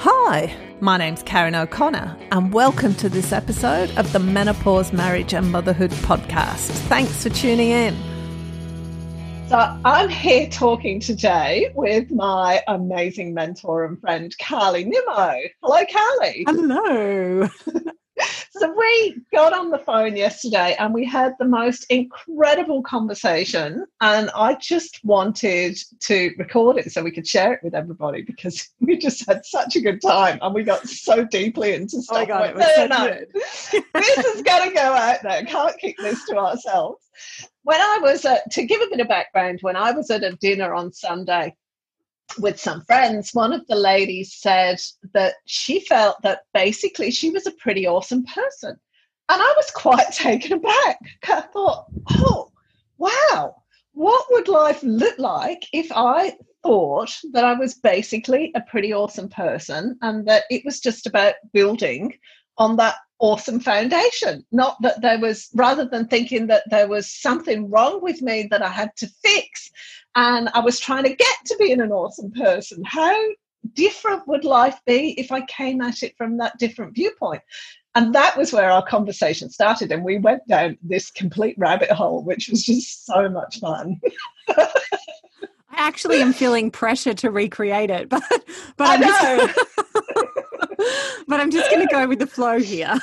Hi, my name's Karen O'Connor, and welcome to this episode of the Menopause, Marriage and Motherhood podcast. Thanks for tuning in. So, I'm here talking today with my amazing mentor and friend, Karly Nimmo. Hello, Karly. Hello. so we got on the phone yesterday and we had the most incredible conversation. And i just wanted to record it so we could share it with everybody because we just had such a good time and we got so deeply into stuff oh my God, it was so no, good. this is going to go out there. Can't keep this to ourselves. When i was at, to give a bit of background when i was at a dinner on sunday with some friends, one of the ladies said that she felt that basically she was a pretty awesome person. And I was quite taken aback. I thought, oh, wow, what would life look like if I thought that I was basically a pretty awesome person and that it was just about building on that awesome foundation? Not that there was, rather than thinking that there was something wrong with me that I had to fix, and I was trying to get to being an awesome person. How different would life be if I came at it from that different viewpoint? And that was where our conversation started. And we went down this complete rabbit hole, which was just so much fun. I actually am feeling pressure to recreate it, but but I I'm know. Just, but I'm just going to go with the flow here.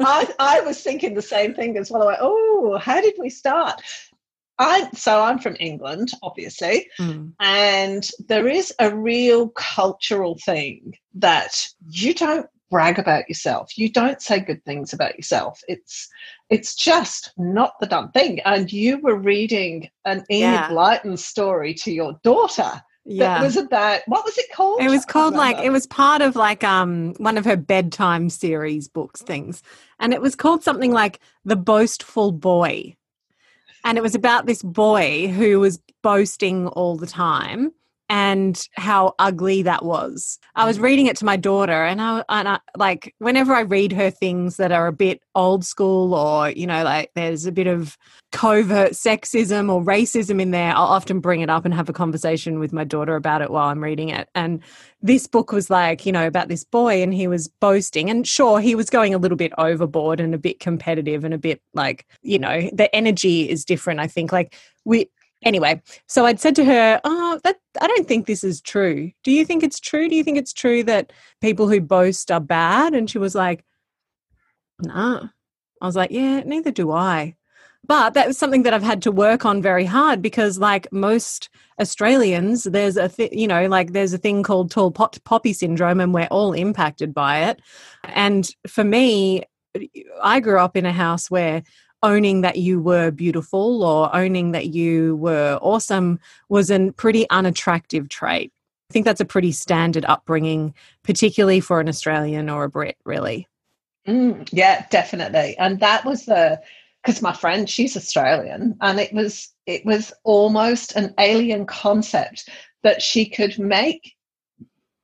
I, I was thinking the same thing as well. I went, oh, how did we start? I so I'm from England, obviously, mm. and there is a real cultural thing that you don't brag about yourself. You don't say good things about yourself. It's it's just not the done thing. And you were reading an Enid yeah. Blyton story to your daughter. Yeah. That was about what was it called? It was called like it was part of like um one of her bedtime series books things. And it was called something like The Boastful Boy and it was about this boy who was boasting all the time and how ugly that was. I was mm. reading it to my daughter, and I, and I, like whenever I read her things that are a bit old school, or you know, like there's a bit of covert sexism or racism in there, I'll often bring it up and have a conversation with my daughter about it while I'm reading it. And this book was like, you know, about this boy, and he was boasting, and sure, he was going a little bit overboard and a bit competitive and a bit like, you know, the energy is different. I think like we Anyway, so I'd said to her, "Oh, that I don't think this is true. Do you think it's true? Do you think it's true that people who boast are bad?" And she was like, "Nah." I was like, "Yeah, neither do I." But that was something that I've had to work on very hard because, like most Australians, there's a th- you know, like there's a thing called tall pot- poppy syndrome, and we're all impacted by it. And for me, I grew up in a house where owning that you were beautiful or owning that you were awesome was a pretty unattractive trait. I think that's a pretty standard upbringing, particularly for an Australian or a Brit, really. Mm, yeah, definitely. And that was the because my friend she's Australian, and it was it was almost an alien concept that she could make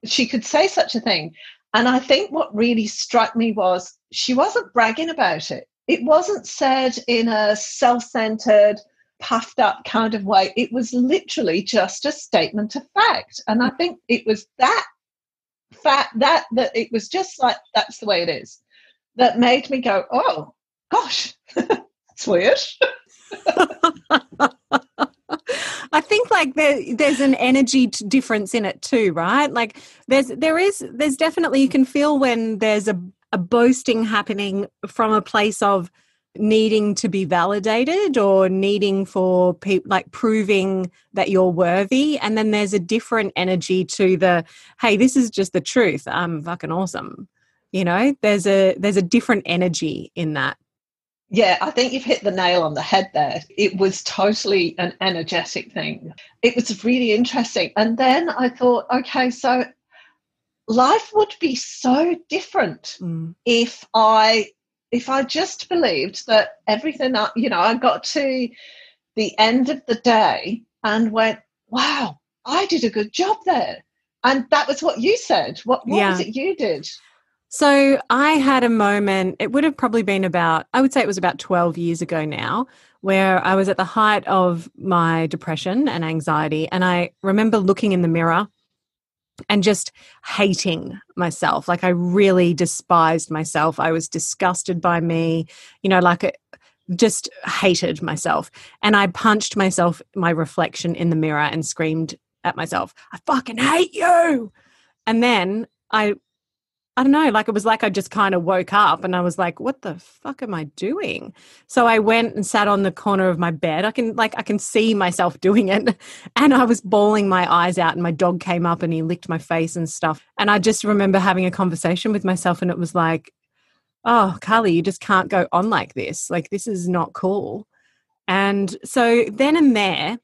she could say such a thing. And I think what really struck me was she wasn't bragging about it it wasn't said in a self centered, puffed up kind of way. It was literally just a statement of fact. And I think it was that fact that that it was just like that's the way it is that made me go, oh gosh, it's weird. I think like there, there's an energy difference in it too, right? Like there's there is there's definitely you can feel when there's a a boasting happening from a place of needing to be validated or needing for people like proving that you're worthy and then there's a different energy to the hey this is just the truth i'm fucking awesome you know there's a there's a different energy in that yeah, I think you've hit the nail on the head there. It was totally an energetic thing. It was really interesting. And then I thought, okay, so life would be so different mm. if I if I just believed that everything I, you know I got to the end of the day and went wow I did a good job there and that was what you said what, what yeah. was it you did so I had a moment it would have probably been about I would say it was about 12 years ago now where I was at the height of my depression and anxiety and I remember looking in the mirror and just hating myself. Like I really despised myself. I was disgusted by me, you know, like it, just hated myself. And I punched myself, my reflection in the mirror and screamed at myself, I fucking hate you. And then I I don't know, like it was like I just kind of woke up and I was like, what the fuck am I doing? So I went and sat on the corner of my bed. I can like I can see myself doing it. And I was bawling my eyes out and my dog came up and he licked my face and stuff. And I just remember having a conversation with myself and it was like, oh, Karly, you just can't go on like this. Like this is not cool. And so then and there,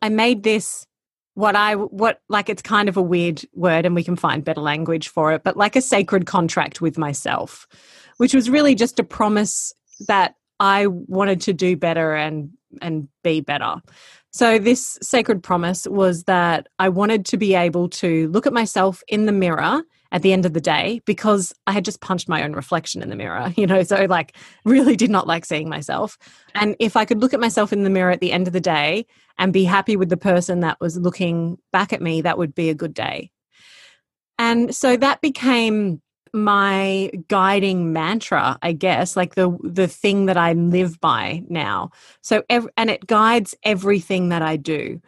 I made this what I what like it's kind of a weird word and we can find better language for it, but like a sacred contract with myself, which was really just a promise that I wanted to do better and and be better. So this sacred promise was that I wanted to be able to look at myself in the mirror at the end of the day because I had just punched my own reflection in the mirror, you know, so like really did not like seeing myself. And if I could look at myself in the mirror at the end of the day and be happy with the person that was looking back at me, that would be a good day. And so that became my guiding mantra i guess like the the thing that i live by now so and it guides everything that i do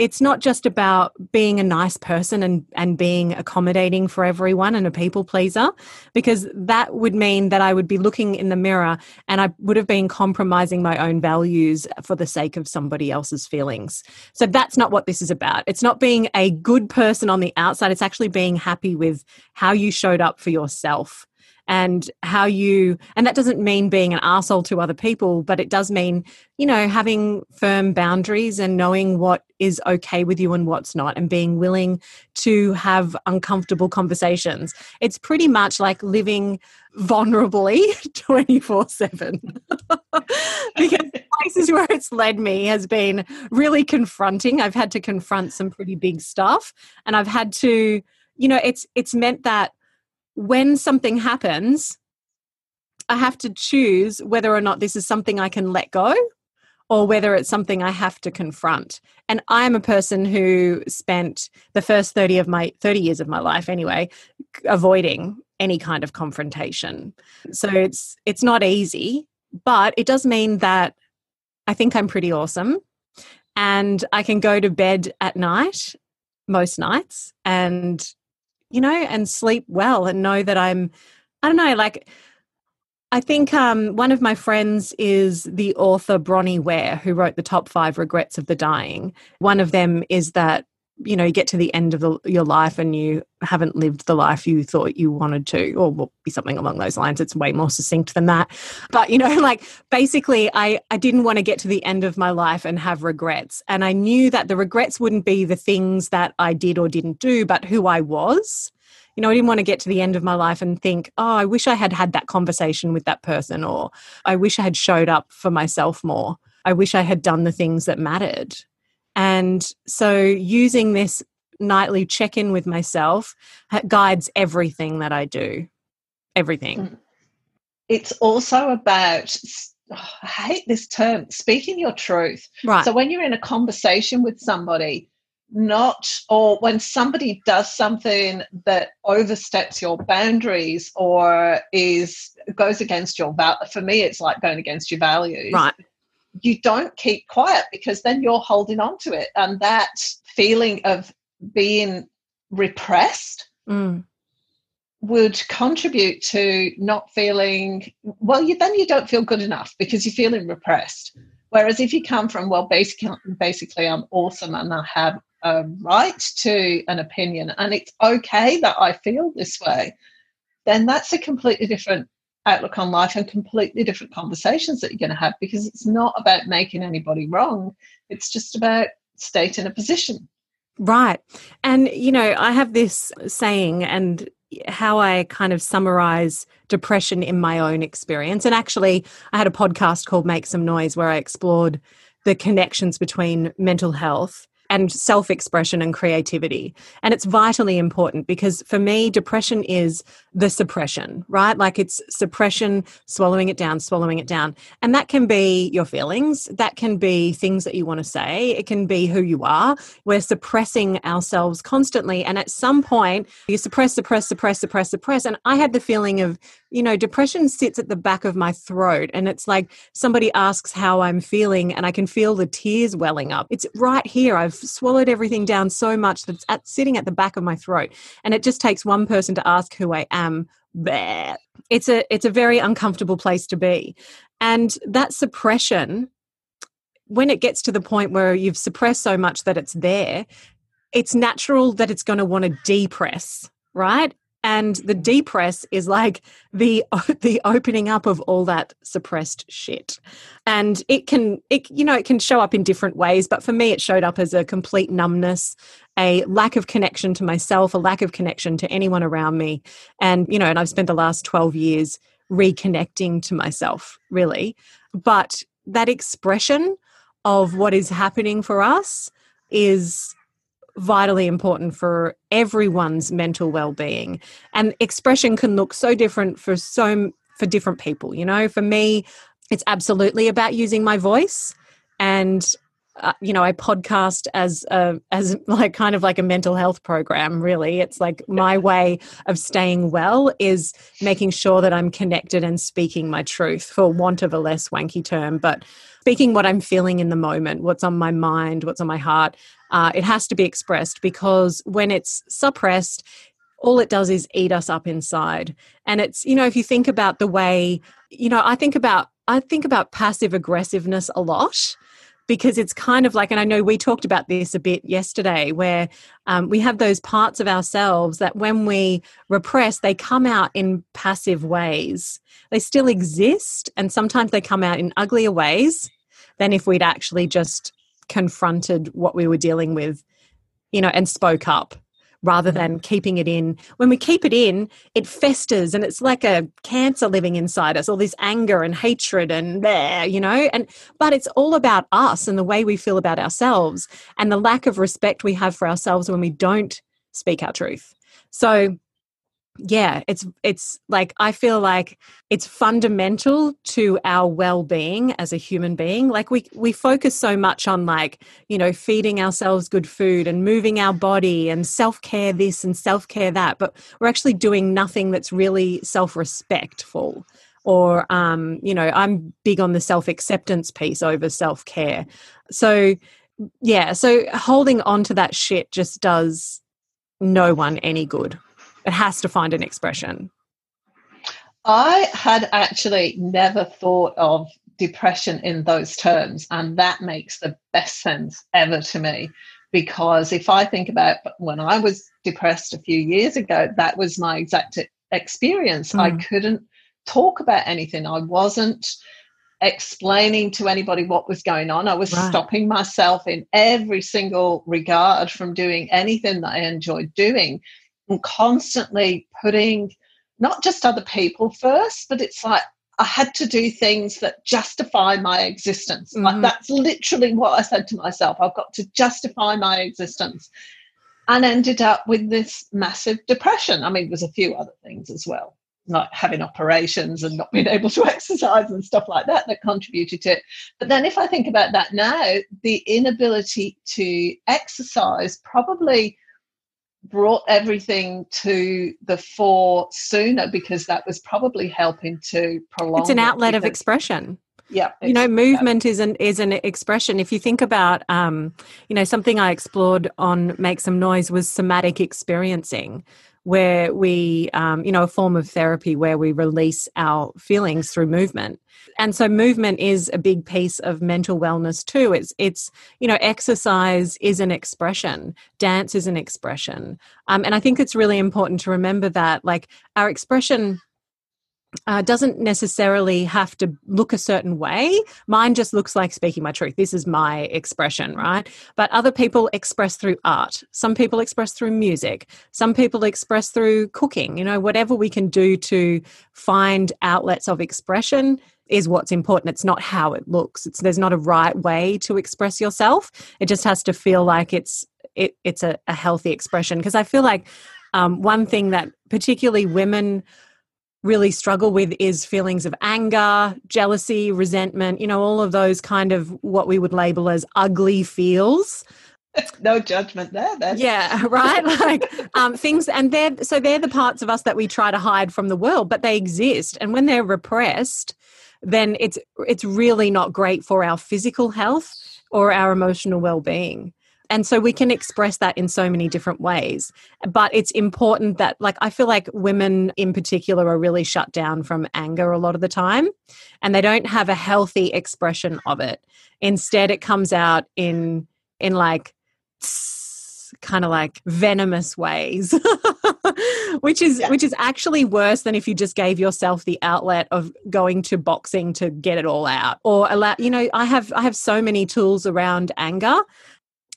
it's not just about being a nice person and and being accommodating for everyone and a people pleaser because that would mean that I would be looking in the mirror and I would have been compromising my own values for the sake of somebody else's feelings. So that's not what this is about. It's not being a good person on the outside, it's actually being happy with how you showed up for yourself and how you and that doesn't mean being an asshole to other people but it does mean you know having firm boundaries and knowing what is okay with you and what's not and being willing to have uncomfortable conversations. It's pretty much like living vulnerably 24 7 because places where it's led me has been really confronting. I've had to confront some pretty big stuff and i've had to you know it's it's meant that when something happens, I have to choose whether or not this is something I can let go or whether it's something I have to confront. And I'm a person who spent the first 30 of my 30 years of my life anyway avoiding any kind of confrontation. So it's it's not easy, but it does mean that I think I'm pretty awesome and I can go to bed at night most nights and you know, and sleep well and know that I'm, I don't know, like, I think um, one of my friends is the author Bronnie Ware, who wrote the top five regrets of the dying. One of them is that you know you get to the end of the, your life and you haven't lived the life you thought you wanted to or will be something along those lines it's way more succinct than that but you know like basically i i didn't want to get to the end of my life and have regrets and i knew that the regrets wouldn't be the things that i did or didn't do but who i was you know, I didn't want to get to the end of my life and think, oh, I wish I had had that conversation with that person, or I wish I had showed up for myself more. I wish I had done the things that mattered. And so using this nightly check in with myself guides everything that I do. Everything. Mm. It's also about oh, I hate this term, speaking your truth. Right. So when you're in a conversation with somebody, not or when somebody does something that oversteps your boundaries or is goes against your val for me it's like going against your values right you don't keep quiet because then you're holding on to it and that feeling of being repressed mm. would contribute to not feeling well you then you don't feel good enough because you're feeling repressed whereas if you come from well basically basically i'm awesome and i have a right to an opinion and it's okay that I feel this way, then that's a completely different outlook on life and completely different conversations that you're going to have because it's not about making anybody wrong. It's just about stating a position. Right. And, you know, I have this saying, and how I kind of summarize depression in my own experience. And actually, I had a podcast called Make Some Noise where I explored the connections between mental health and self expression and creativity. And it's vitally important because for me, depression is the suppression, right? Like it's suppression, swallowing it down, swallowing it down. And that can be your feelings, that can be things that you want to say, it can be who you are. We're suppressing ourselves constantly. And at some point, you suppress, suppress, suppress, suppress, suppress. And I had the feeling of, you know, depression sits at the back of my throat. And it's like somebody asks how I'm feeling, and I can feel the tears welling up. It's right here. I've swallowed everything down so much that it's at, sitting at the back of my throat. And it just takes one person to ask who I am. Bleh. It's a it's a very uncomfortable place to be. And that suppression, when it gets to the point where you've suppressed so much that it's there, it's natural that it's going to want to depress, right? And the depress is like the the opening up of all that suppressed shit. And it can it you know it can show up in different ways but for me it showed up as a complete numbness a lack of connection to myself a lack of connection to anyone around me. And you know and i've spent the last 12 years reconnecting to myself really. But that expression of what is happening for us is vitally important for everyone's mental well-being. And expression can look so different for so for different people you know? For me it's absolutely about using my voice and uh, you know i podcast as a as like kind of like a mental health program really. It's like my way of staying well is making sure that i'm connected and speaking my truth for want of a less wanky term. But speaking what i'm feeling in the moment what's on my mind what's on my heart uh, it has to be expressed because when it's suppressed, all it does is eat us up inside. And it's, you know, if you think about the way, you know, I think about I think about passive aggressiveness a lot because it's kind of like, and I know we talked about this a bit yesterday, where um, we have those parts of ourselves that when we repress, they come out in passive ways. They still exist, and sometimes they come out in uglier ways than if we'd actually just confronted what we were dealing with, you know, and spoke up rather than mm-hmm. keeping it in. When we keep it in, it festers and it's like a cancer living inside us, all this anger and hatred and there, you know, and but it's all about us and the way we feel about ourselves and the lack of respect we have for ourselves when we don't speak our truth. So yeah it's it's like i feel like it's fundamental to our well-being as a human being. Like we we focus so much on like you know feeding ourselves good food and moving our body and self-care this and self-care that but we're actually doing nothing that's really self-respectful or um you know i'm big on the self-acceptance piece over self-care. So yeah so holding on to that shit just does no one any good it has to find an expression. I had actually never thought of depression in those terms, and that makes the best sense ever to me. Because if I think about when I was depressed a few years ago, that was my exact experience. Mm. I couldn't talk about anything. I wasn't explaining to anybody what was going on. I was right. stopping myself in every single regard from doing anything that I enjoyed doing and constantly putting not just other people first, but it's like I had to do things that justify my existence. Mm-hmm. Like that's literally what I said to myself. I've got to justify my existence. And ended up with this massive depression. I mean, there's a few other things as well, like having operations and not being able to exercise and stuff like that that contributed to it. But then if I think about that now, the inability to exercise probably brought everything to the fore sooner because that was probably helping to prolong. It's an outlet of expression. Yeah, you know, movement is an is an expression. If you think about, um, you know, something I explored on Make Some Noise was somatic experiencing, where we, um, you know, a form of therapy where we release our feelings through movement. And so movement is a big piece of mental wellness too. It's, it's you know, exercise is an expression, dance is an expression. Um, and I think it's really important to remember that, like, our expression uh, doesn't necessarily have to look a certain way. Mine just looks like speaking my truth. This is my expression, right? But other people express through art. Some people express through music. Some people express through cooking. You know, whatever we can do to find outlets of expression is what's important. It's not how it looks. It's there's not a right way to express yourself. It just has to feel like it's it, it's a, a healthy expression. Because I feel like um, one thing that particularly women really struggle with is feelings of anger, jealousy, resentment, you know, all of those kind of what we would label as ugly feels. no judgment there then. Yeah, right. like um, things, and they're so they're the parts of us that we try to hide from the world, but they exist, and when they're repressed, then it's it's really not great for our physical health or our emotional well-being and so we can express that in so many different ways but it's important that like i feel like women in particular are really shut down from anger a lot of the time and they don't have a healthy expression of it instead it comes out in in like kind of like venomous ways which is yeah. which is actually worse than if you just gave yourself the outlet of going to boxing to get it all out or allow you know i have i have so many tools around anger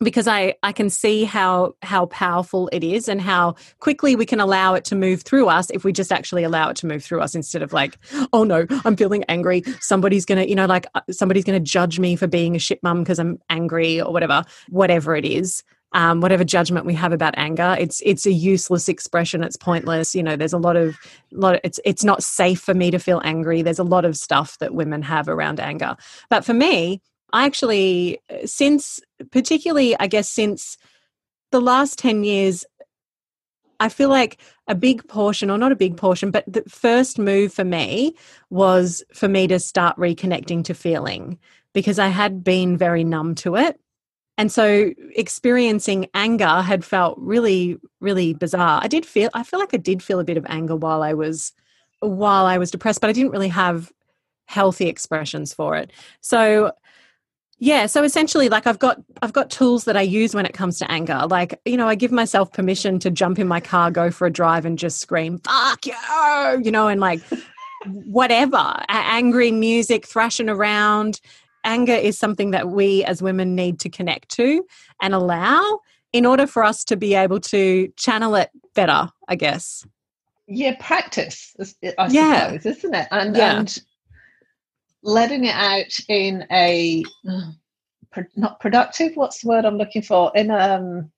because I, I can see how how powerful it is and how quickly we can allow it to move through us if we just actually allow it to move through us instead of like oh no i'm feeling angry. Somebody's gonna you know like uh, somebody's gonna judge me for being a shit mum because i'm angry or whatever whatever it is. Um, whatever judgment we have about anger it's it's a useless expression. It's pointless. You know there's a lot of lot of, it's it's not safe for me to feel angry. There's a lot of stuff that women have around anger. But for me I actually, uh, since particularly, I guess, since the last 10 years, I feel like a big portion, or not a big portion, but the first move for me was for me to start reconnecting to feeling because I had been very numb to it. And so experiencing anger had felt really, really bizarre. I did feel, I feel like I did feel a bit of anger while I was, while I was depressed, but I didn't really have healthy expressions for it. So yeah, so essentially like I've got I've got tools that I use when it comes to anger. Like, you know, I give myself permission to jump in my car, go for a drive and just scream, "Fuck you." You know, and like whatever, angry music thrashing around. Anger is something that we as women need to connect to and allow in order for us to be able to channel it better, I guess. Yeah, practice, I yeah. isn't it? And yeah. and letting it out in a not productive what's the word i'm looking for? In um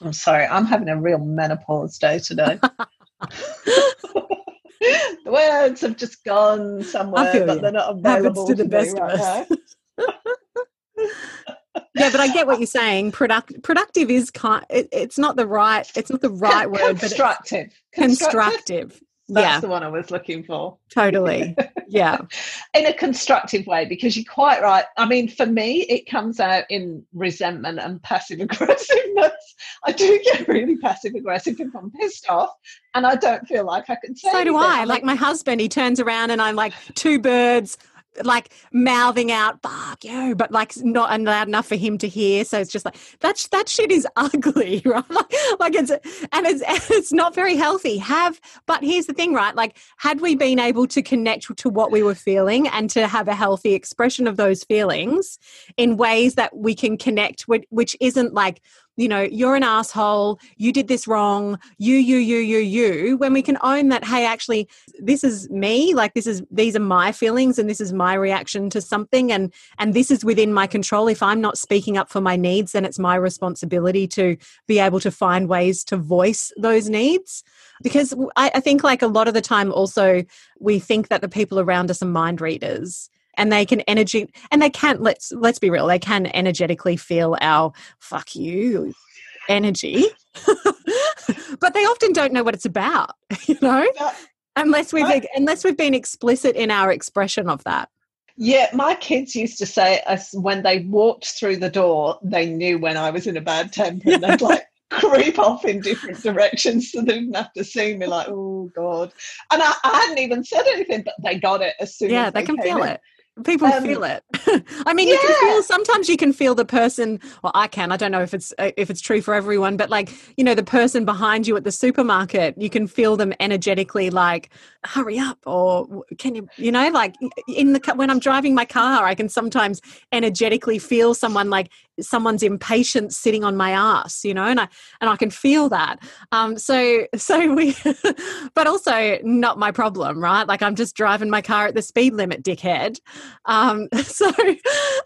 i'm sorry i'm having a real menopause day today. The words have just gone somewhere but they're not available to, to the best right of us. Yeah but i get what you're saying. Product, productive is kind it, it's not the right it's not the right word constructive. but constructive, constructive that's yeah. the one I was looking for. Totally. Yeah. in a constructive way, because you're quite right. I mean, for me, it comes out in resentment and passive aggressiveness. I do get really passive aggressive if I'm pissed off and I don't feel like I can say So anything. do I. Like my husband, he turns around and I'm like, two birds like mouthing out "fuck you," but like not loud enough for him to hear. So it's just like that. That shit is ugly, right? Like, like it's and it's it's not very healthy. Have but here's the thing, right? Like had we been able to connect to what we were feeling and to have a healthy expression of those feelings in ways that we can connect with, which isn't like you know, you're an asshole, you did this wrong, you, you, you, you, you, when we can own that, hey, actually, this is me, like this is these are my feelings and this is my reaction to something and and this is within my control. If I'm not speaking up for my needs, then it's my responsibility to be able to find ways to voice those needs. Because I, I think like a lot of the time also we think that the people around us are mind readers and they can energy and they can't. let's let's be real they can energetically feel our fuck you energy but they often don't know what it's about you know unless we've unless we've been explicit in our expression of that yeah my kids used to say us when they walked through the door they knew when i was in a bad temper and they'd like creep off in different directions so they didn't have to see me like oh god and I, I hadn't even said anything but they got it as soon yeah as they, they can feel in. it people um, feel it i mean yeah. you can feel sometimes you can feel the person well i can i don't know if it's uh, if it's true for everyone but like you know the person behind you at the supermarket you can feel them energetically like hurry up or can you you know like in the when i'm driving my car i can sometimes energetically feel someone like someone's impatience sitting on my ass you know and i and i can feel that. Um so so we but also not my problem right? Like i'm just driving my car at the speed limit dickhead. Um so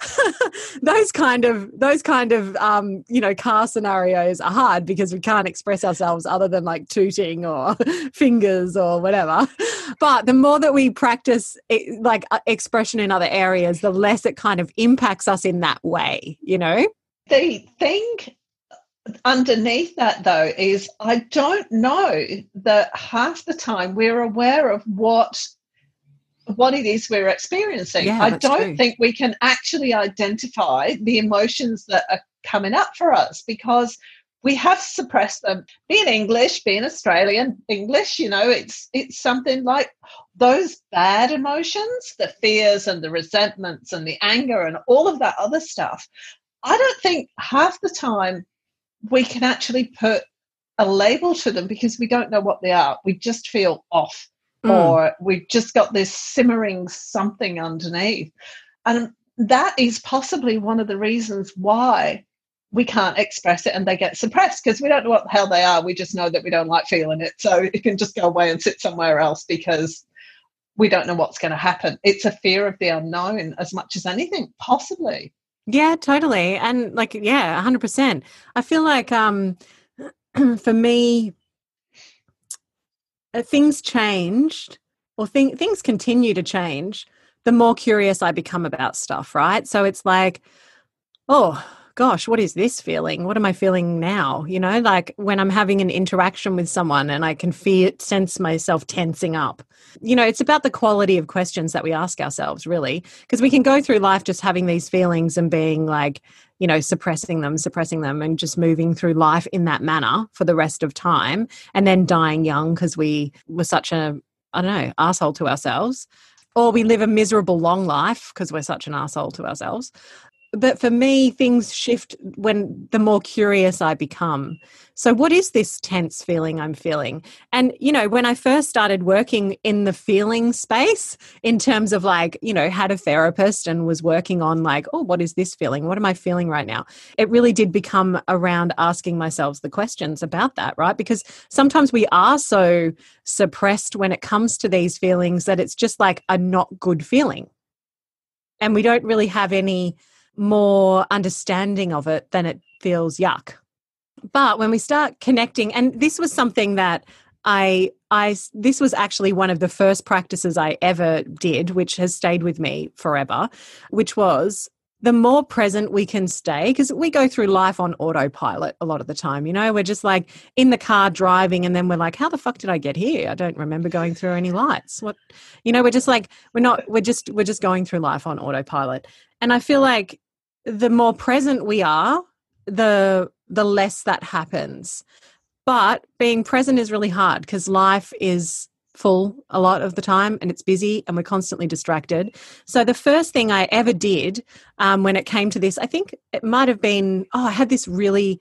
those kind of those kind of um you know car scenarios are hard because we can't express ourselves other than like tooting or fingers or whatever. But the more that we practice it, like uh, expression in other areas the less it kind of impacts us in that way you know the thing underneath that though is I don't know that half the time we're aware of what what it is we're experiencing. Yeah, I don't true. think we can actually identify the emotions that are coming up for us because we have suppressed them. Being English, being Australian English, you know, it's it's something like those bad emotions, the fears and the resentments and the anger and all of that other stuff. I don't think half the time we can actually put a label to them because we don't know what they are. We just feel off Mm. or we've just got this simmering something underneath. And that is possibly one of the reasons why we can't express it and they get suppressed because we don't know what the hell they are. We just know that we don't like feeling it. So it can just go away and sit somewhere else because we don't know what's going to happen. It's a fear of the unknown as much as anything, possibly. Yeah, totally. And like, yeah, 100%. I feel like um, for me, uh, things changed or th- things continue to change the more curious I become about stuff, right? So it's like, oh, gosh, what is this feeling? What am I feeling now? You know, like when I'm having an interaction with someone and I can feel sense myself tensing up. You know, it's about the quality of questions that we ask ourselves, really, because we can go through life just having these feelings and being like, you know, suppressing them, suppressing them, and just moving through life in that manner for the rest of time, and then dying young because we were such a, I don't know, asshole to ourselves. Or we live a miserable long life because we're such an asshole to ourselves but for me things shift when the more curious i become. So what is this tense feeling i'm feeling? And you know when i first started working in the feeling space in terms of like you know had a therapist and was working on like oh what is this feeling? What am i feeling right now? it really did become around asking myself the questions about that right? Because sometimes we are so suppressed when it comes to these feelings that it's just like a not good feeling. And we don't really have any more understanding of it than it feels yuck. But when we start connecting, and this was something that I, I, this was actually one of the first practices I ever did, which has stayed with me forever, which was the more present we can stay, because we go through life on autopilot a lot of the time, you know, we're just like in the car driving, and then we're like, how the fuck did I get here? I don't remember going through any lights. What, you know, we're just like, we're not, we're just, we're just going through life on autopilot. And I feel like the more present we are, the the less that happens. But being present is really hard because life is full a lot of the time and it's busy and we're constantly distracted. So, the first thing I ever did um, when it came to this, I think it might have been oh, I had this really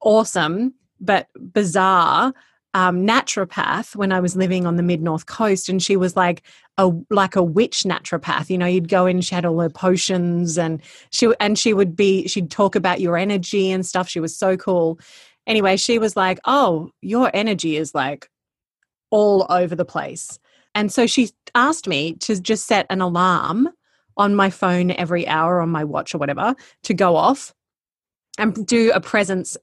awesome but bizarre um, naturopath when I was living on the mid north coast, and she was like a like a witch naturopath. You know, you'd go in, she had all her potions, and she and she would be she'd talk about your energy and stuff. She was so cool. Anyway, she was like, "Oh, your energy is like all over the place," and so she asked me to just set an alarm on my phone every hour on my watch or whatever to go off and do a presence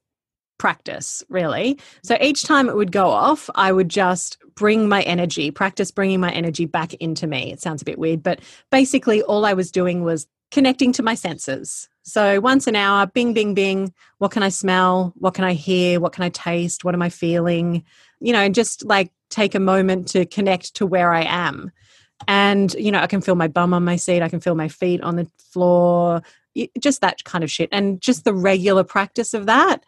practice, really. So each time it would go off, I would just bring my energy, practice bringing my energy back into me. It sounds a bit weird, but basically all I was doing was connecting to my senses. So once an hour, bing, bing, bing. What can I smell? What can I hear? What can I taste? What am I feeling? You know, just like take a moment to connect to where I am. And, you know, I can feel my bum on my seat. I can feel my feet on the floor, just that kind of shit. And just the regular practice of that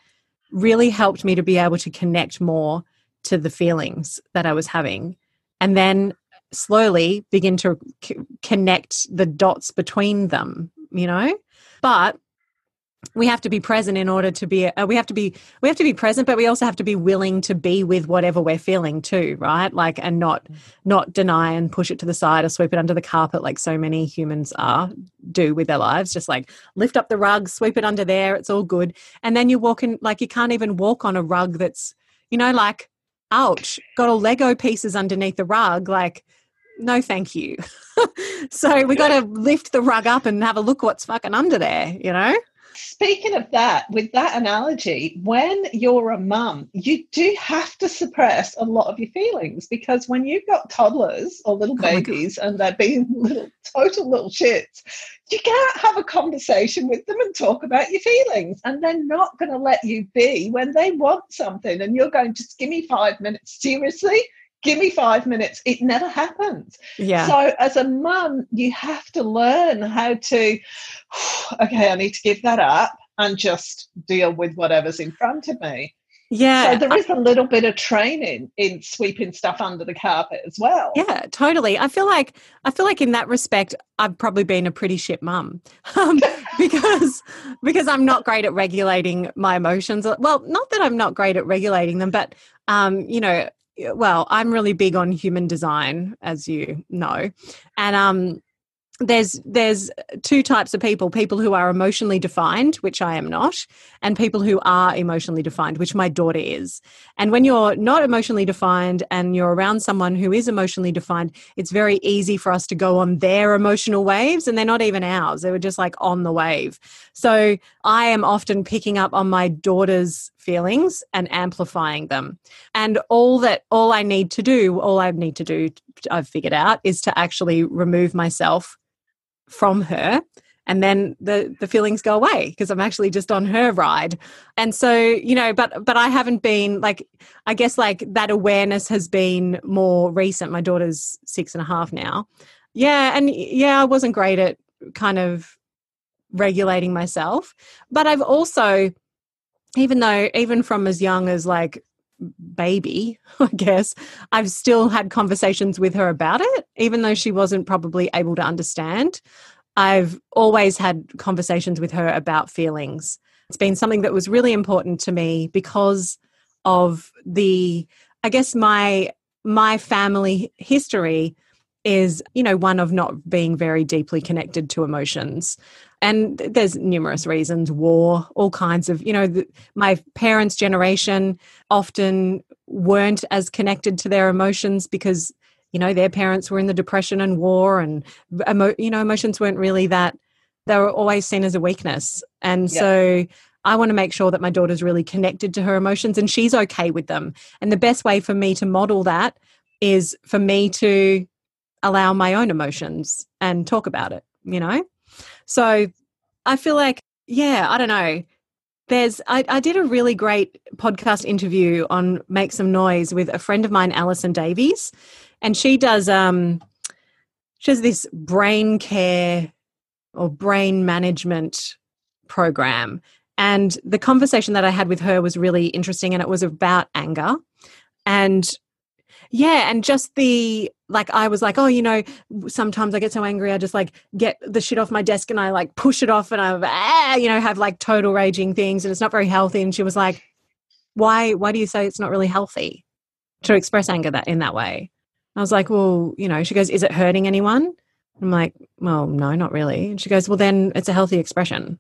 really helped me to be able to connect more to the feelings that I was having. And then slowly begin to c- connect the dots between them, you know? But we have to be present in order to be uh, we have to be we have to be present but we also have to be willing to be with whatever we're feeling too right? Like and not not deny and push it to the side or sweep it under the carpet like so many humans are do with their lives. Just like lift up the rug sweep it under there it's all good. And then you walk in like you can't even walk on a rug that's you know like ouch got all lego pieces underneath the rug like no thank you. So we got to lift the rug up and have a look what's fucking under there you know Speaking of that, with that analogy, when you're a mum, you do have to suppress a lot of your feelings because when you've got toddlers or little oh babies and they're being little total little shits, you can't have a conversation with them and talk about your feelings. And they're not going to let you be when they want something. And you're going, just give me five minutes. Seriously? Give me five minutes. It never happens. Yeah. So as a mum, you have to learn how to, okay, I need to give that up and just deal with whatever's in front of me. Yeah. So there is a little bit of training in sweeping stuff under the carpet as well. Yeah, totally. I feel like I feel like in that respect, I've probably been a pretty shit mum um, because because I'm not great at regulating my emotions. Well, not that I'm not great at regulating them, but um, you know, well, I'm really big on human design, as you know, and um, there's there's two types of people people who are emotionally defined which i am not and people who are emotionally defined which my daughter is and when you're not emotionally defined and you're around someone who is emotionally defined it's very easy for us to go on their emotional waves and they're not even ours they were just like on the wave so i am often picking up on my daughter's feelings and amplifying them. And all that all i need to do all i need to do i've figured out is to actually remove myself from her and then the the feelings go away because i'm actually just on her ride. And so you know but but i haven't been like i guess like that awareness has been more recent. My daughter's six and a half now. Yeah and yeah i wasn't great at kind of regulating myself but i've also even though even from as young as like baby, I guess, I've still had conversations with her about it, even though she wasn't probably able to understand. I've always had conversations with her about feelings. It's been something that was really important to me because of the, I guess, my my family history is you know one of not being very deeply connected to emotions and there's numerous reasons war all kinds of you know the, my parents generation often weren't as connected to their emotions because you know their parents were in the depression and war and emo, you know emotions weren't really that they were always seen as a weakness and so I want to make sure that my daughter's really connected to her emotions and she's okay with them. And the best way for me to model that is for me to allow my own emotions and talk about it, you know? So I feel like, yeah, I don't know. There's, I, I did a really great podcast interview on Make Some Noise with a friend of mine, Alison Davies, and she does, um, she has this brain care or brain management program. And the conversation that I had with her was really interesting, and it was about anger. And yeah, and just the like I was like, oh, you know, sometimes I get so angry, I just like get the shit off my desk and I like push it off and I, ah, you know, have like total raging things and it's not very healthy. And she was like, why, why do you say it's not really healthy to express anger that in that way? I was like, well, you know, she goes, is it hurting anyone? I'm like, well, no, not really. And she goes, well, then it's a healthy expression.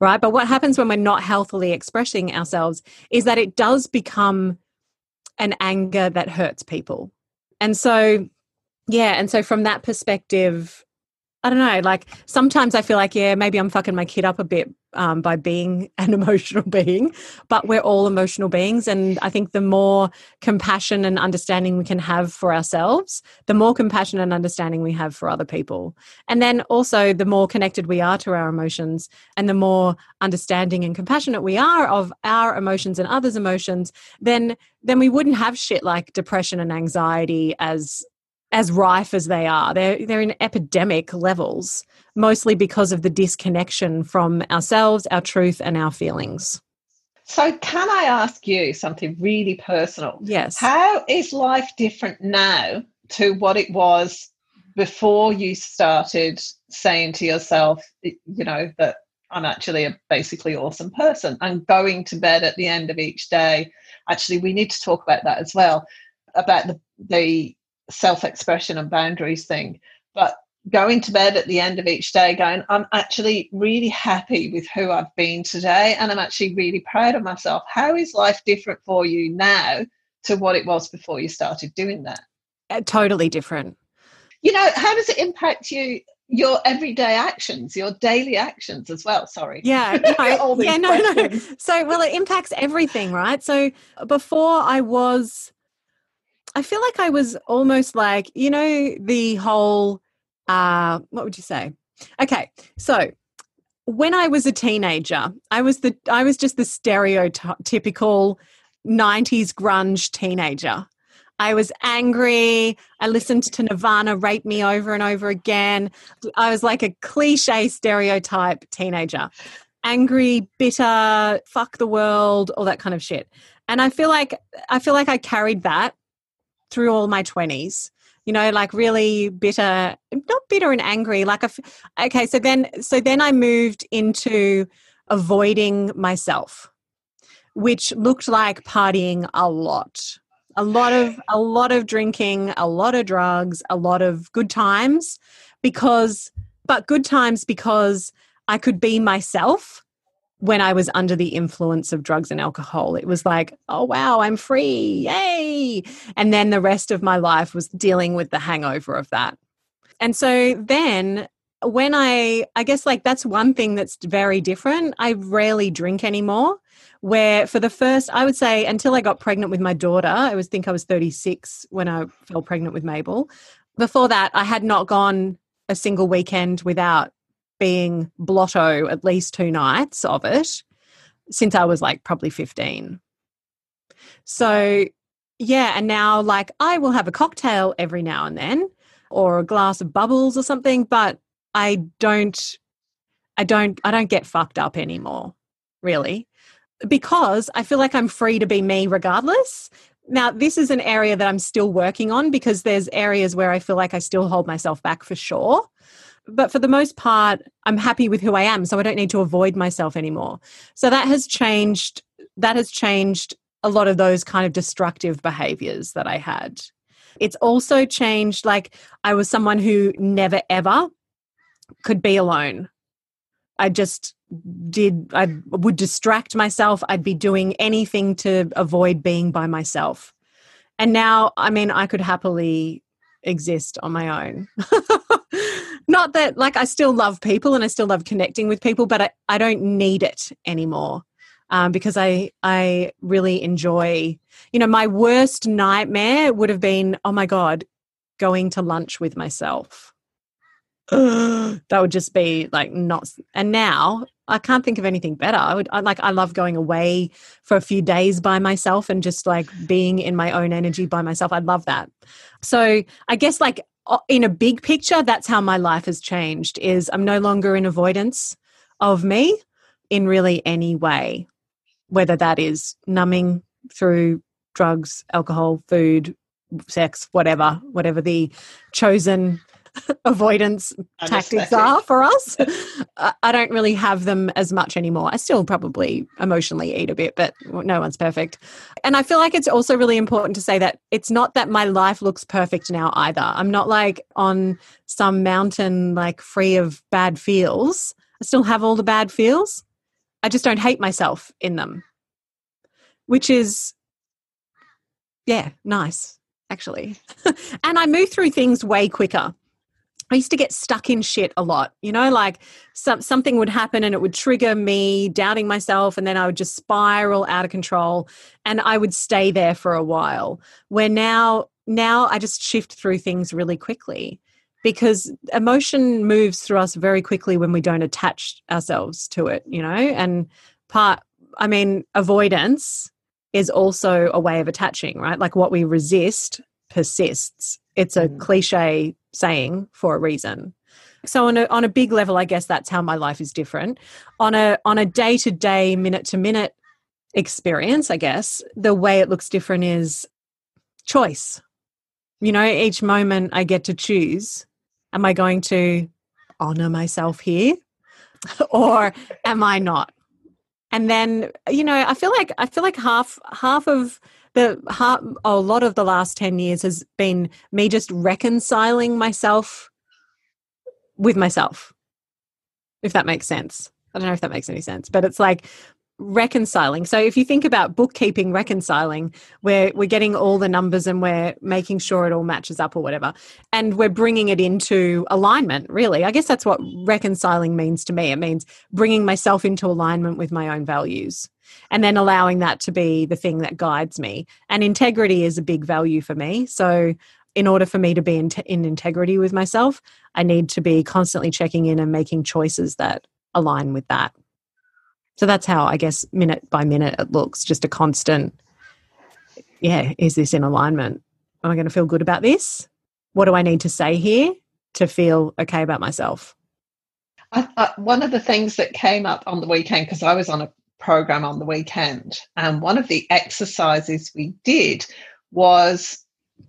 Right. But what happens when we're not healthily expressing ourselves is that it does become an anger that hurts people. And so, yeah, and so from that perspective, I don't know, like sometimes I feel like, yeah, maybe I'm fucking my kid up a bit um, by being an emotional being, but we're all emotional beings. And I think the more compassion and understanding we can have for ourselves, the more compassion and understanding we have for other people. And then also, the more connected we are to our emotions and the more understanding and compassionate we are of our emotions and others' emotions, then then we wouldn't have shit like depression and anxiety as as rife as they are. They're they're in epidemic levels, mostly because of the disconnection from ourselves, our truth, and our feelings. So, can I ask you something really personal? Yes. How is life different now to what it was before you started saying to yourself, you know, that I'm actually a basically awesome person. And going to bed at the end of each day. Actually, we need to talk about that as well about the, the self expression and boundaries thing. But going to bed at the end of each day going, I'm actually really happy with who I've been today and I'm actually really proud of myself. How is life different for you now to what it was before you started doing that? Uh, totally different. You know, how does it impact you? Your everyday actions, your daily actions as well. Sorry. Yeah. No, yeah, no, no. So, well, it impacts everything, right? So, before I was, I feel like I was almost like, you know, the whole uh, what would you say? Okay, so when I was a teenager, I was the I was just the stereotypical 90s grunge teenager. I was angry. I listened to Nirvana rape me over and over again. I was like a cliche stereotype teenager. Angry, bitter, fuck the world, all that kind of shit. And I feel like I feel like I carried that through all my 20s you know like really bitter not bitter and angry like a, okay so then so then i moved into avoiding myself which looked like partying a lot. A lot of a lot of drinking a lot of drugs a lot of good times because but good times because i could be myself when I was under the influence of drugs and alcohol. It was like, oh, wow, I'm free. Yay. And then the rest of my life was dealing with the hangover of that. And so then when I, I guess like that's one thing that's very different. I rarely drink anymore. Where for the first, I would say until I got pregnant with my daughter, I was think I was 36 when I fell pregnant with Mabel. Before that, I had not gone a single weekend without being blotto at least two nights of it since I was like probably 15. So, yeah, and now like I will have a cocktail every now and then or a glass of bubbles or something, but I don't I don't I don't get fucked up anymore, really. Because I feel like I'm free to be me regardless. Now, this is an area that I'm still working on because there's areas where I feel like I still hold myself back for sure but for the most part i'm happy with who i am so i don't need to avoid myself anymore. So that has changed that has changed a lot of those kind of destructive behaviors that i had. It's also changed like i was someone who never ever could be alone. I just did i would distract myself. I'd be doing anything to avoid being by myself. And now i mean i could happily exist on my own not that like I still love people and I still love connecting with people, but I, I don't need it anymore. Um, because I I really enjoy, you know, my worst nightmare would have been, oh my God, going to lunch with myself. that would just be like not and now I can't think of anything better. I would I, like I love going away for a few days by myself and just like being in my own energy by myself. I love that. So I guess like in a big picture, that's how my life has changed is I'm no longer in avoidance of me in really any way, whether that is numbing through drugs, alcohol, food, sex, whatever, whatever the chosen avoidance tactics are for us. I don't really have them as much anymore. I still probably emotionally eat a bit, but no one's perfect. And I feel like it's also really important to say that it's not that my life looks perfect now either. I'm not like on some mountain like free of bad feels. I still have all the bad feels. I just don't hate myself in them, which is, yeah, nice actually. and I move through things way quicker. I used to get stuck in shit a lot, you know, like some, something would happen and it would trigger me doubting myself, and then I would just spiral out of control and I would stay there for a while. Where now, now I just shift through things really quickly because emotion moves through us very quickly when we don't attach ourselves to it, you know, and part, I mean, avoidance is also a way of attaching, right? Like what we resist persists. It's a mm. cliche saying for a reason. So on a on a big level, I guess that's how my life is different. On a on a day to day, minute to minute experience, I guess the way it looks different is choice. You know, each moment I get to choose. Am I going to honor myself here? or am I not? And then, you know, I feel like I feel like half half of the half, a lot of the last 10 years has been me just reconciling myself with myself. If that makes sense. I don't know if that makes any sense, but it's like reconciling. So if you think about bookkeeping reconciling, where we're getting all the numbers and we're making sure it all matches up or whatever, and we're bringing it into alignment, really. I guess that's what reconciling means to me. It means bringing myself into alignment with my own values and then allowing that to be the thing that guides me. And integrity is a big value for me. So in order for me to be in, in integrity with myself, I need to be constantly checking in and making choices that align with that. So that's how I guess minute by minute it looks, just a constant, yeah, is this in alignment? Am I going to feel good about this? What do I need to say here to feel okay about myself? I, I, one of the things that came up on the weekend, because I was on a program on the weekend, and one of the exercises we did was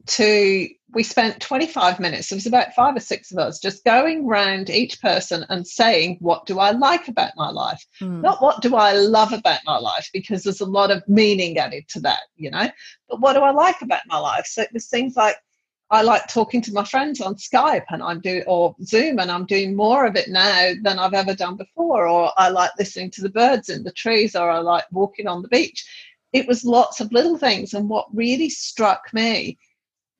to we spent 25 minutes it was about five or six of us just going round each person and saying what do i like about my life? Mm. not what do i love about my life? because there's a lot of meaning added to that you know but what do i like about my life? So it was things like i like talking to my friends on skype and i'm doing or zoom and i'm doing more of it now than i've ever done before. Or i like listening to the birds in the trees or i like walking on the beach. It was lots of little things and what really struck me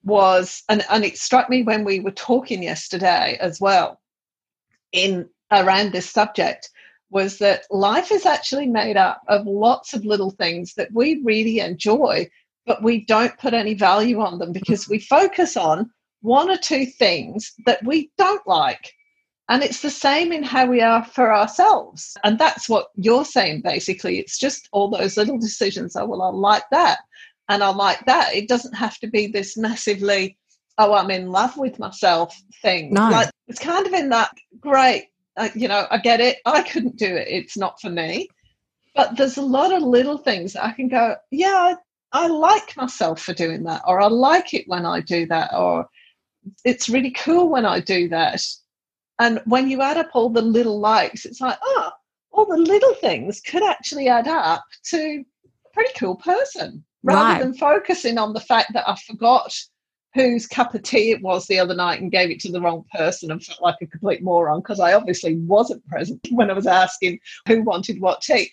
was, and, and it struck me when we were talking yesterday as well, in around this subject, was that life is actually made up of lots of little things that we really enjoy, but we don't put any value on them because we focus on one or two things that we don't like. And it's the same in how we are for ourselves. And that's what you're saying, basically. It's just all those little decisions. Oh, well, I like that and I like that. It doesn't have to be this massively, oh, I'm in love with myself thing. No. Like it's kind of in that great, uh, you know, I get it. I couldn't do it. It's not for me. But there's a lot of little things that I can go, yeah, I, like myself for doing that, or I like it when I do that, or it's really cool when I do that. And when you add up all the little likes, it's like, oh, all the little things could actually add up to a pretty cool person rather right. than focusing on the fact that I forgot whose cup of tea it was the other night and gave it to the wrong person and felt like a complete moron because I obviously wasn't present when I was asking who wanted what tea.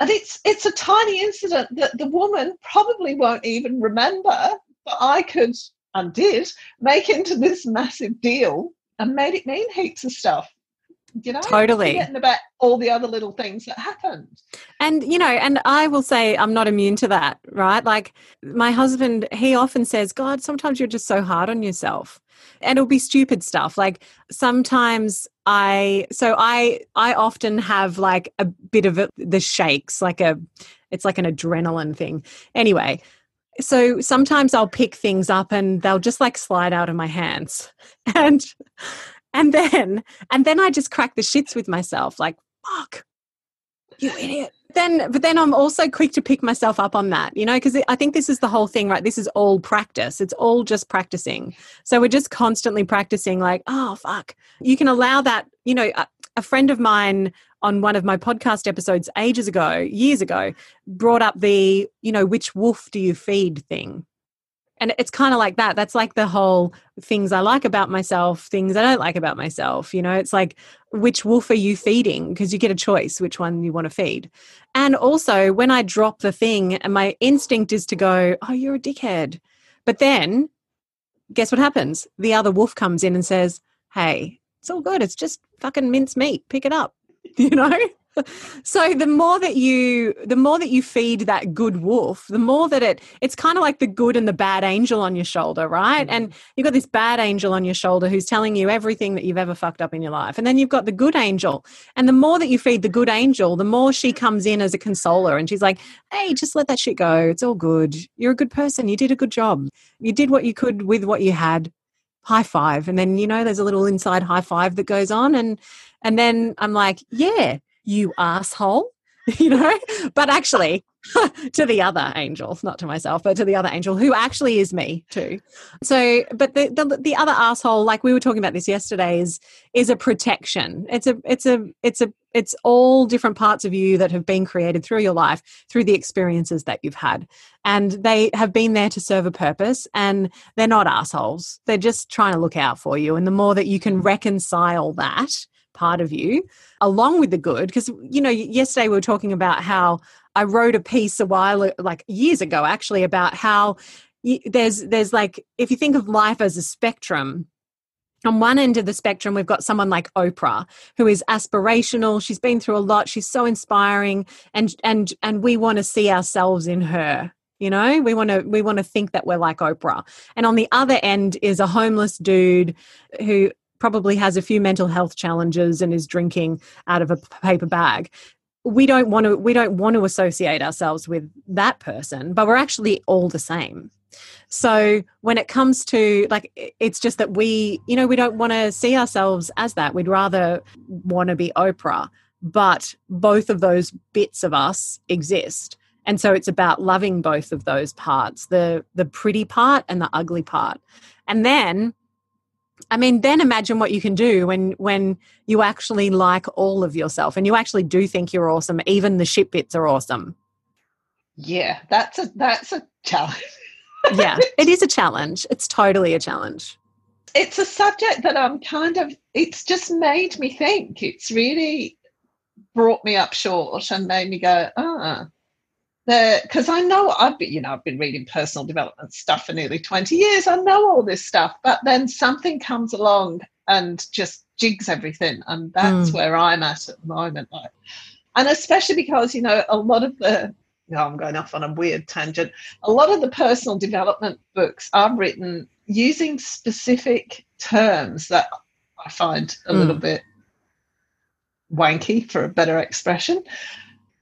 And it's it's a tiny incident that the woman probably won't even remember, but I could and did make into this massive deal and made it mean heaps of stuff. You know totally. forgetting about all the other little things that happened. And you know and i will say i'm not immune to that right? Like my husband he often says god sometimes you're just so hard on yourself. And it'll be stupid stuff. Like sometimes i so i i often have like a bit of a, the shakes like a it's like an adrenaline thing anyway so sometimes I'll pick things up and they'll just like slide out of my hands. And and then, and then I just crack the shits with myself, like, fuck, you idiot. Then, but then I'm also quick to pick myself up on that, you know, because I think this is the whole thing, right? This is all practice. It's all just practicing. So we're just constantly practicing, like, oh, fuck. You can allow that, you know, a, a friend of mine on one of my podcast episodes ages ago, years ago, brought up the, you know, which wolf do you feed thing and it's kind of like that that's like the whole things i like about myself things i don't like about myself you know it's like which wolf are you feeding because you get a choice which one you want to feed and also when i drop the thing and my instinct is to go oh you're a dickhead. But then guess what happens? The other wolf comes in and says hey it's all good. It's just fucking mince meat pick it up. You know so the more that you the more that you feed that good wolf the more that it it's kind of like the good and the bad angel on your shoulder right? Mm-hmm. and you've got this bad angel on your shoulder who's telling you everything that you've ever fucked up in your life. And then you've got the good angel. And the more that you feed the good angel the more she comes in as a consoler and she's like hey just let that shit go. It's all good. You're a good person. You did a good job. You did what you could with what you had. High five. And then you know there's a little inside high five that goes on and and then i'm like yeah you asshole. you know? But actually to the other angel not to myself but to the other angel who actually is me too. So but the, the the other asshole like we were talking about this yesterday is is a protection. It's a it's a it's a it's all different parts of you that have been created through your life through the experiences that you've had. And they have been there to serve a purpose and they're not assholes. They're just trying to look out for you. And the more that you can reconcile that part of you along with the good because you know yesterday we were talking about how i wrote a piece a while like years ago actually about how there's there's like if you think of life as a spectrum on one end of the spectrum we've got someone like oprah who is aspirational she's been through a lot she's so inspiring and and and we want to see ourselves in her you know? We want to we want to think that we're like oprah. And on the other end is a homeless dude who probably has a few mental health challenges and is drinking out of a paper bag. We don't want to we don't want to associate ourselves with that person but we're actually all the same. So when it comes to like it's just that we you know we don't want to see ourselves as that. We'd rather want to be oprah but both of those bits of us exist. And so it's about loving both of those parts the the pretty part and the ugly part. And then I mean, then imagine what you can do when when you actually like all of yourself and you actually do think you're awesome. Even the shit bits are awesome. Yeah, that's a that's a challenge. yeah, it is a challenge. It's totally a challenge. It's a subject that I'm kind of. It's just made me think. It's really brought me up short and made me go, ah, because I know I've been, you know, I've been reading personal development stuff for nearly 20 years. I know all this stuff, but then something comes along and just jigs everything. And that's mm. where I'm at at the moment. Like, and especially because, you know, a lot of the, you know, I'm going off on a weird tangent. A lot of the personal development books are written using specific terms that I find a mm. little bit wanky, for a better expression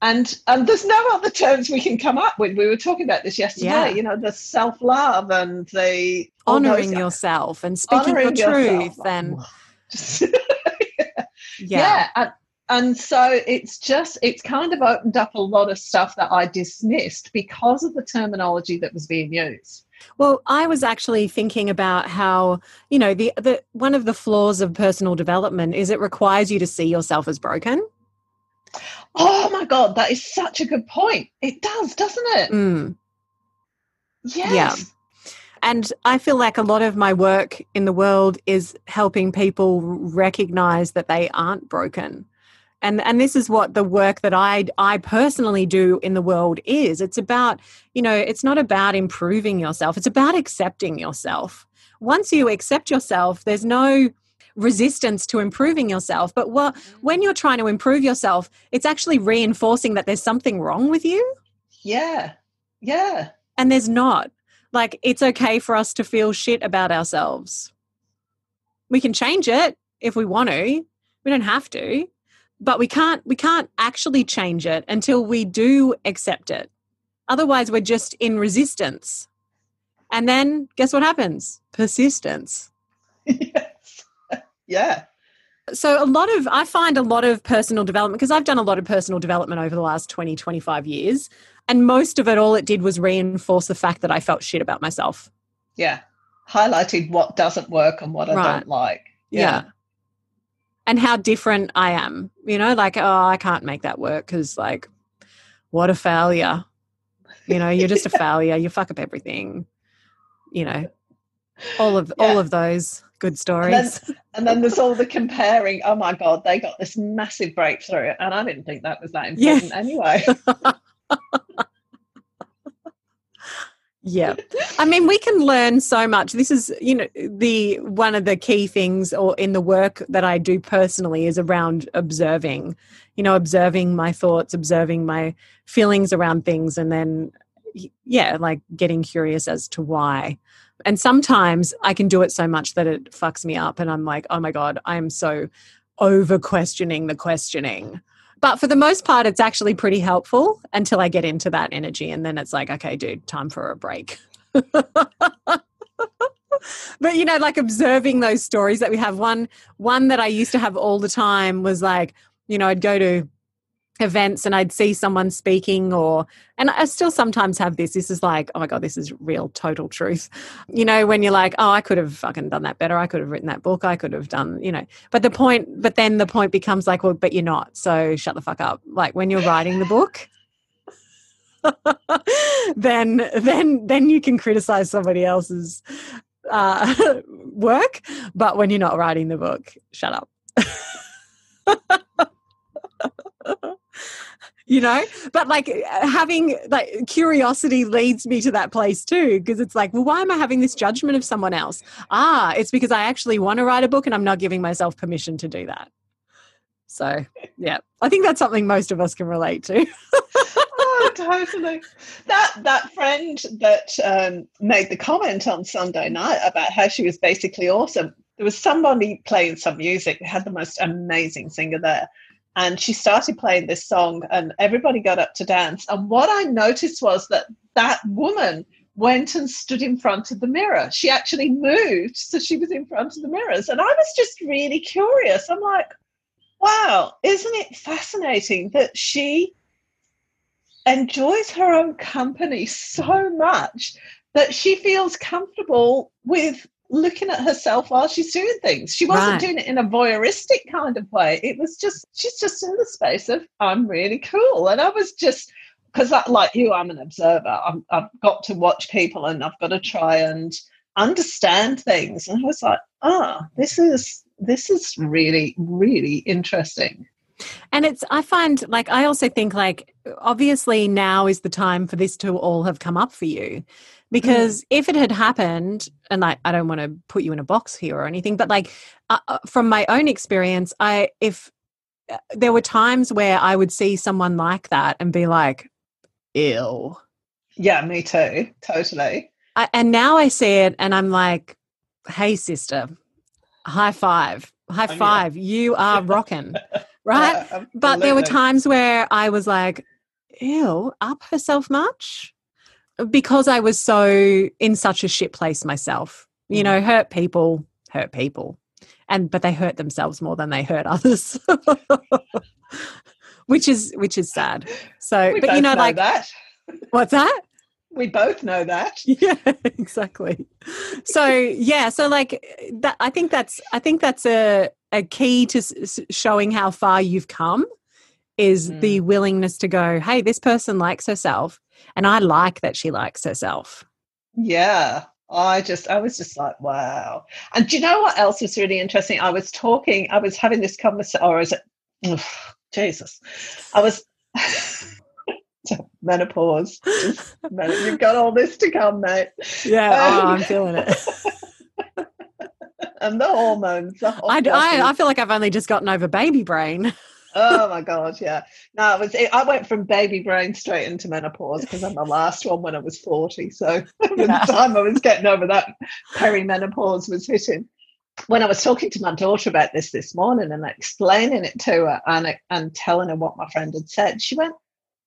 and and there's no other terms we can come up with we were talking about this yesterday yeah. you know the self-love and the honoring yourself and speaking your truth yourself. and yeah, yeah and, and so it's just it's kind of opened up a lot of stuff that i dismissed because of the terminology that was being used well, I was actually thinking about how, you know, the, the one of the flaws of personal development is it requires you to see yourself as broken. Oh my God, that is such a good point. It does, doesn't it? Mm. Yes. Yeah. And I feel like a lot of my work in the world is helping people recognize that they aren't broken. And and this is what the work that I I personally do in the world is. It's about, you know, it's not about improving yourself. It's about accepting yourself. Once you accept yourself, there's no resistance to improving yourself. But what, mm-hmm. when you're trying to improve yourself, it's actually reinforcing that there's something wrong with you. Yeah. Yeah. And there's not. Like, it's okay for us to feel shit about ourselves. We can change it if we want to. We don't have to. But we can't we can't actually change it until we do accept it. Otherwise we're just in resistance. And then guess what happens? Persistence. Yeah. So, a lot of, I find a lot of personal development, because I've done a lot of personal development over the last 20, 25 years. And most of it, all it did was reinforce the fact that I felt shit about myself. Yeah. Highlighted what doesn't work and what I right. don't like. Yeah. yeah. And how different I am. You know, like, oh, I can't make that work because, like, what a failure. You know, you're just a failure. You fuck up everything. You know, all of yeah. all of those good stories. And then, and then, there's all the comparing. Oh my god, they got this massive breakthrough, and I didn't think that was that important yeah. anyway. yeah i mean we can learn so much this is you know the one of the key things or in the work that i do personally is around observing you know observing my thoughts observing my feelings around things and then yeah like getting curious as to why and sometimes I can do it so much that it fucks me up. And I'm like, oh my God, I'm so over questioning the questioning. But for the most part, it's actually pretty helpful until I get into that energy. And then it's like, okay, dude, time for a break. but you know like observing those stories that we have one one that i used to have all the time was like you know i'd go to events and I'd see someone speaking or and I still sometimes have this this is like oh my god this is real total truth. You know when you're like oh I could have fucking done that better. I could have written that book. I could have done you know. But the point but then the point becomes like well but you're not so shut the fuck up. Like when you're writing the book then then then you can criticize somebody else's uh, work but when you're not writing the book shut up you know? But like having like curiosity leads me to that place too because it's like well why am i having this judgment of someone else? Ah it's because i actually want to write a book and i'm not giving myself permission to do that. So yeah. I think that's something most of us can relate to. Oh totally. That that friend that um, made the comment on sunday night about how she was basically awesome. There was somebody playing some music had the most amazing singer there and she started playing this song and everybody got up to dance. And what i noticed was that that woman went and stood in front of the mirror. She actually moved so she was in front of the mirrors. And i was just really curious. I'm like wow isn't it fascinating that she enjoys her own company so much that she feels comfortable with looking at herself while she's doing things. She wasn't right. doing it in a voyeuristic kind of way. It was just, she's just in the space of, I'm really cool. And I was just, because like you, I'm an observer. i have got to watch people and I've got to try and understand things. And I was like, ah, oh, this is, this is really, really interesting. And it's, I find like, I also think like, obviously now is the time for this to all have come up for you. Because mm. if it had happened and like i don't want to put you in a box here or anything but like uh, uh, from my own experience i if uh, there were times where i would see someone like that and be like ew. Yeah me too. Totally. I, and now i see it and i'm like hey sister. High five. High five. You are rocking right yeah, but there were times where i was like ew up herself much because I was so in such a shit place myself. You know, mm. hurt people hurt people. And but they hurt themselves more than they hurt others. which is which is sad. So we but you know, know like that. What's that? We both know that. Yeah, exactly. So yeah, so like that I think that's I think that's a a key to showing how far you've come is mm. the willingness to go, hey, this person likes herself and I like that she likes herself. Yeah. I just, I was just like, wow. And do you know what else was really interesting? I was talking, I was having this conversation, or is it, oh, Jesus, I was, menopause. Just, you've got all this to come, mate. Yeah, um, oh, I'm feeling it. and the hormones. The I, I, I feel like I've only just gotten over baby brain oh my god, yeah. No, it was. It, I went from baby brain straight into menopause because I'm the last one when I was forty. So by yeah. the time I was getting over that, perimenopause was hitting. When I was talking to my daughter about this this morning and explaining it to her and and telling her what my friend had said, she went,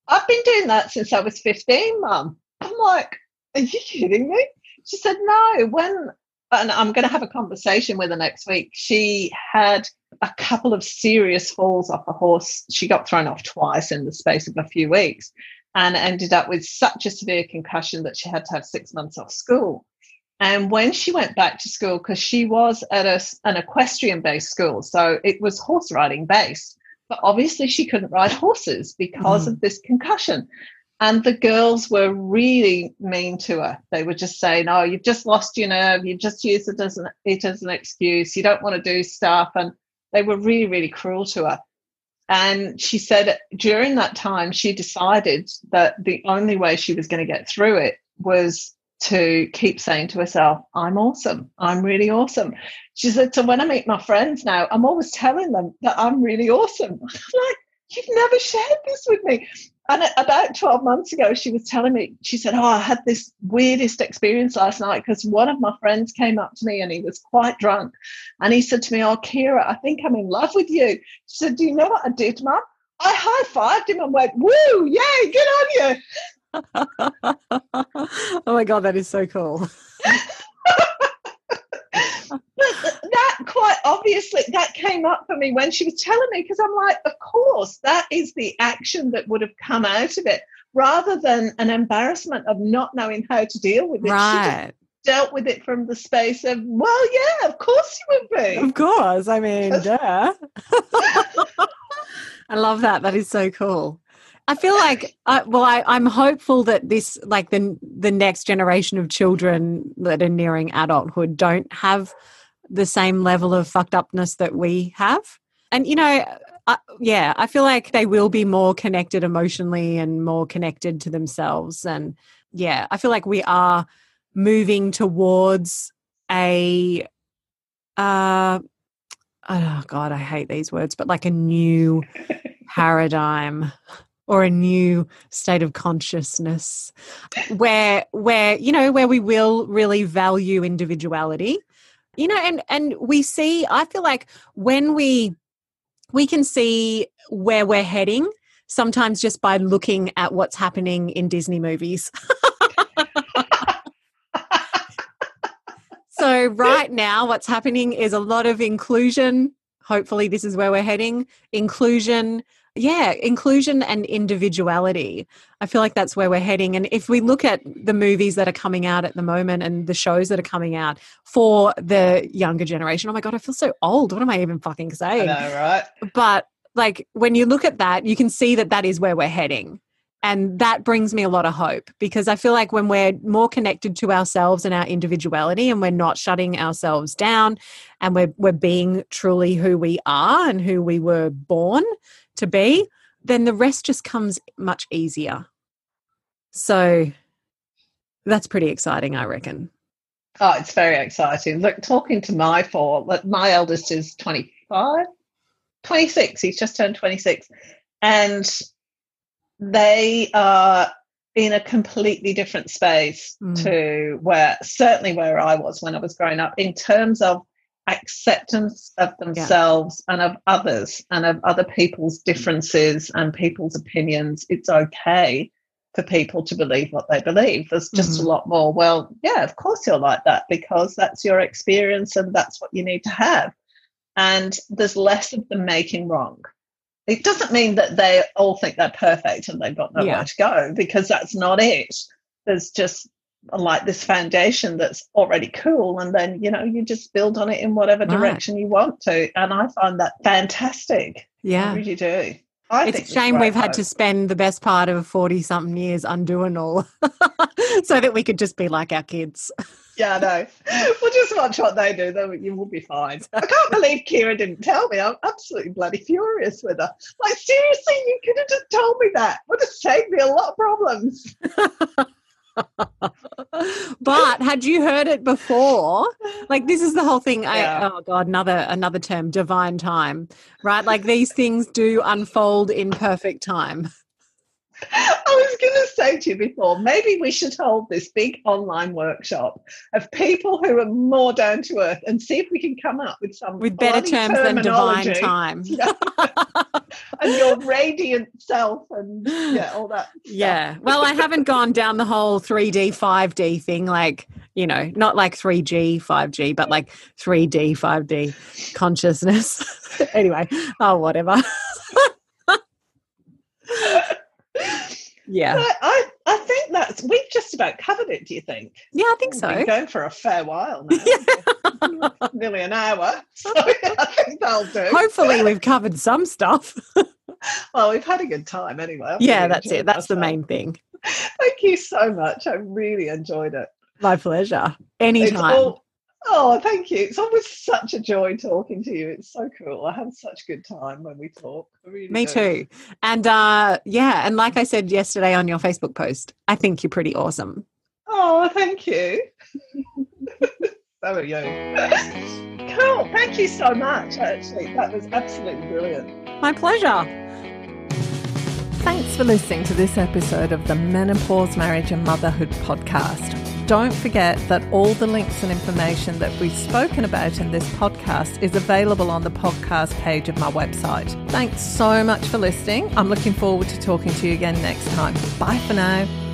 "I've been doing that since I was 15, Mum." I'm like, "Are you kidding me?" She said, "No, when." And I'm going to have a conversation with her next week. She had a couple of serious falls off a horse. She got thrown off twice in the space of a few weeks and ended up with such a severe concussion that she had to have six months off school. And when she went back to school, because she was at a, an equestrian based school, so it was horse riding based, but obviously she couldn't ride horses because mm. of this concussion. And the girls were really mean to her. They were just saying, Oh, you've just lost your nerve. You just use it as an, it as an excuse. You don't want to do stuff. And they were really, really cruel to her. And she said during that time, she decided that the only way she was going to get through it was to keep saying to herself, I'm awesome. I'm really awesome. She said, So when I meet my friends now, I'm always telling them that I'm really awesome. Like, You've never shared this with me. And about 12 months ago, she was telling me, she said, Oh, I had this weirdest experience last night because one of my friends came up to me and he was quite drunk. And he said to me, Oh, Kira, I think I'm in love with you. She said, Do you know what I did, Mum? I high fived him and went, Woo, yay, good on you. oh my God, that is so cool. that quite obviously that came up for me when she was telling me because I'm like, of course that is the action that would have come out of it rather than an embarrassment of not knowing how to deal with it. Right. dealt with it from the space of, well, yeah, of course you would be. Of course. I mean, yeah. I love that. That is so cool. I feel like, uh, well, I, I'm hopeful that this, like the the next generation of children that are nearing adulthood, don't have the same level of fucked upness that we have. And you know, uh, yeah, I feel like they will be more connected emotionally and more connected to themselves. And yeah, I feel like we are moving towards a uh oh god i hate these words but like a new paradigm or a new state of consciousness where where you know where we will really value individuality you know and and we see i feel like when we we can see where we're heading sometimes just by looking at what's happening in disney movies. So right now what's happening is a lot of inclusion. Hopefully this is where we're heading. Inclusion yeah inclusion and individuality. I feel like that's where we're heading and if we look at the movies that are coming out at the moment and the shows that are coming out for the younger generation oh my god i feel so old. What am i even fucking saying? I know, right? but like when you look at that you can see that that is where we're heading and that brings me a lot of hope because i feel like when we're more connected to ourselves and our individuality and we're not shutting ourselves down and we're we're being truly who we are and who we were born to be then the rest just comes much easier so that's pretty exciting i reckon Oh, it's very exciting. Look, talking to my four, like my eldest is 25, 26. He's just turned 26. And they are in a completely different space Mm. to where, certainly where I was when I was growing up, in terms of acceptance of themselves and of others and of other people's differences and people's opinions. It's okay for people to believe what they believe. There's just Mhm. a lot more, well, yeah, of course you're like that because that's your experience and that's what you need to have. And there's less of them making wrong. It doesn't mean that they all think they're perfect and they've got nowhere Yeah. to go because that's not it. There's just like this foundation that's already cool and then you know you just build on it in whatever Right. direction you want to and i find that fantastic i yeah really do I it's a shame we've had to spend the best part of 40 something years undoing all so that we could just be like our kids. Yeah, no. We'll just watch what they do. Then you will be fine. I can't believe Kira didn't tell me. I'm absolutely bloody furious with her. Like, seriously, you could have just told me that. Would have saved me a lot of problems. but had you heard it before? Like this is the whole thing. I, Yeah. Oh god, another another term, divine time. Right? Like these things do unfold in perfect time. I was going to say to you before, maybe we should hold this big online workshop of people who are more down to earth and see if we can come up with some With better terms than divine time. And your radiant self and yeah, all that. Yeah. Well, I haven't gone down the whole 3D, 5D thing, like, you know, not like 3G, 5G, but like 3D, 5D consciousness. anyway, oh, whatever. Yeah. But I, I think that's we've just about covered it. Do you think? Yeah, I think We've so. been going for a fair while now, nearly an hour. So I think that'll do. Hopefully, we've covered some stuff. Well, we've had a good time anyway. Yeah, really that's it. That's the main thing. Thank you so much. I really enjoyed it. My pleasure. Anytime. All- oh, thank you. It's always such a joy talking to you. It's so cool. I have such a good time when we talk. Really Me do. too. And uh, yeah, and like I said yesterday on your Facebook post, I think you're pretty awesome. Oh, thank you. so are you. Cool. Thank you so much. Actually, that was absolutely brilliant. My pleasure. Thanks for listening to this episode of the Menopause, Marriage and Motherhood podcast. Don't forget that all the links and information that we've spoken about in this podcast is available on the podcast page of my website. Thanks so much for listening. I'm looking forward to talking to you again next time. Bye for now.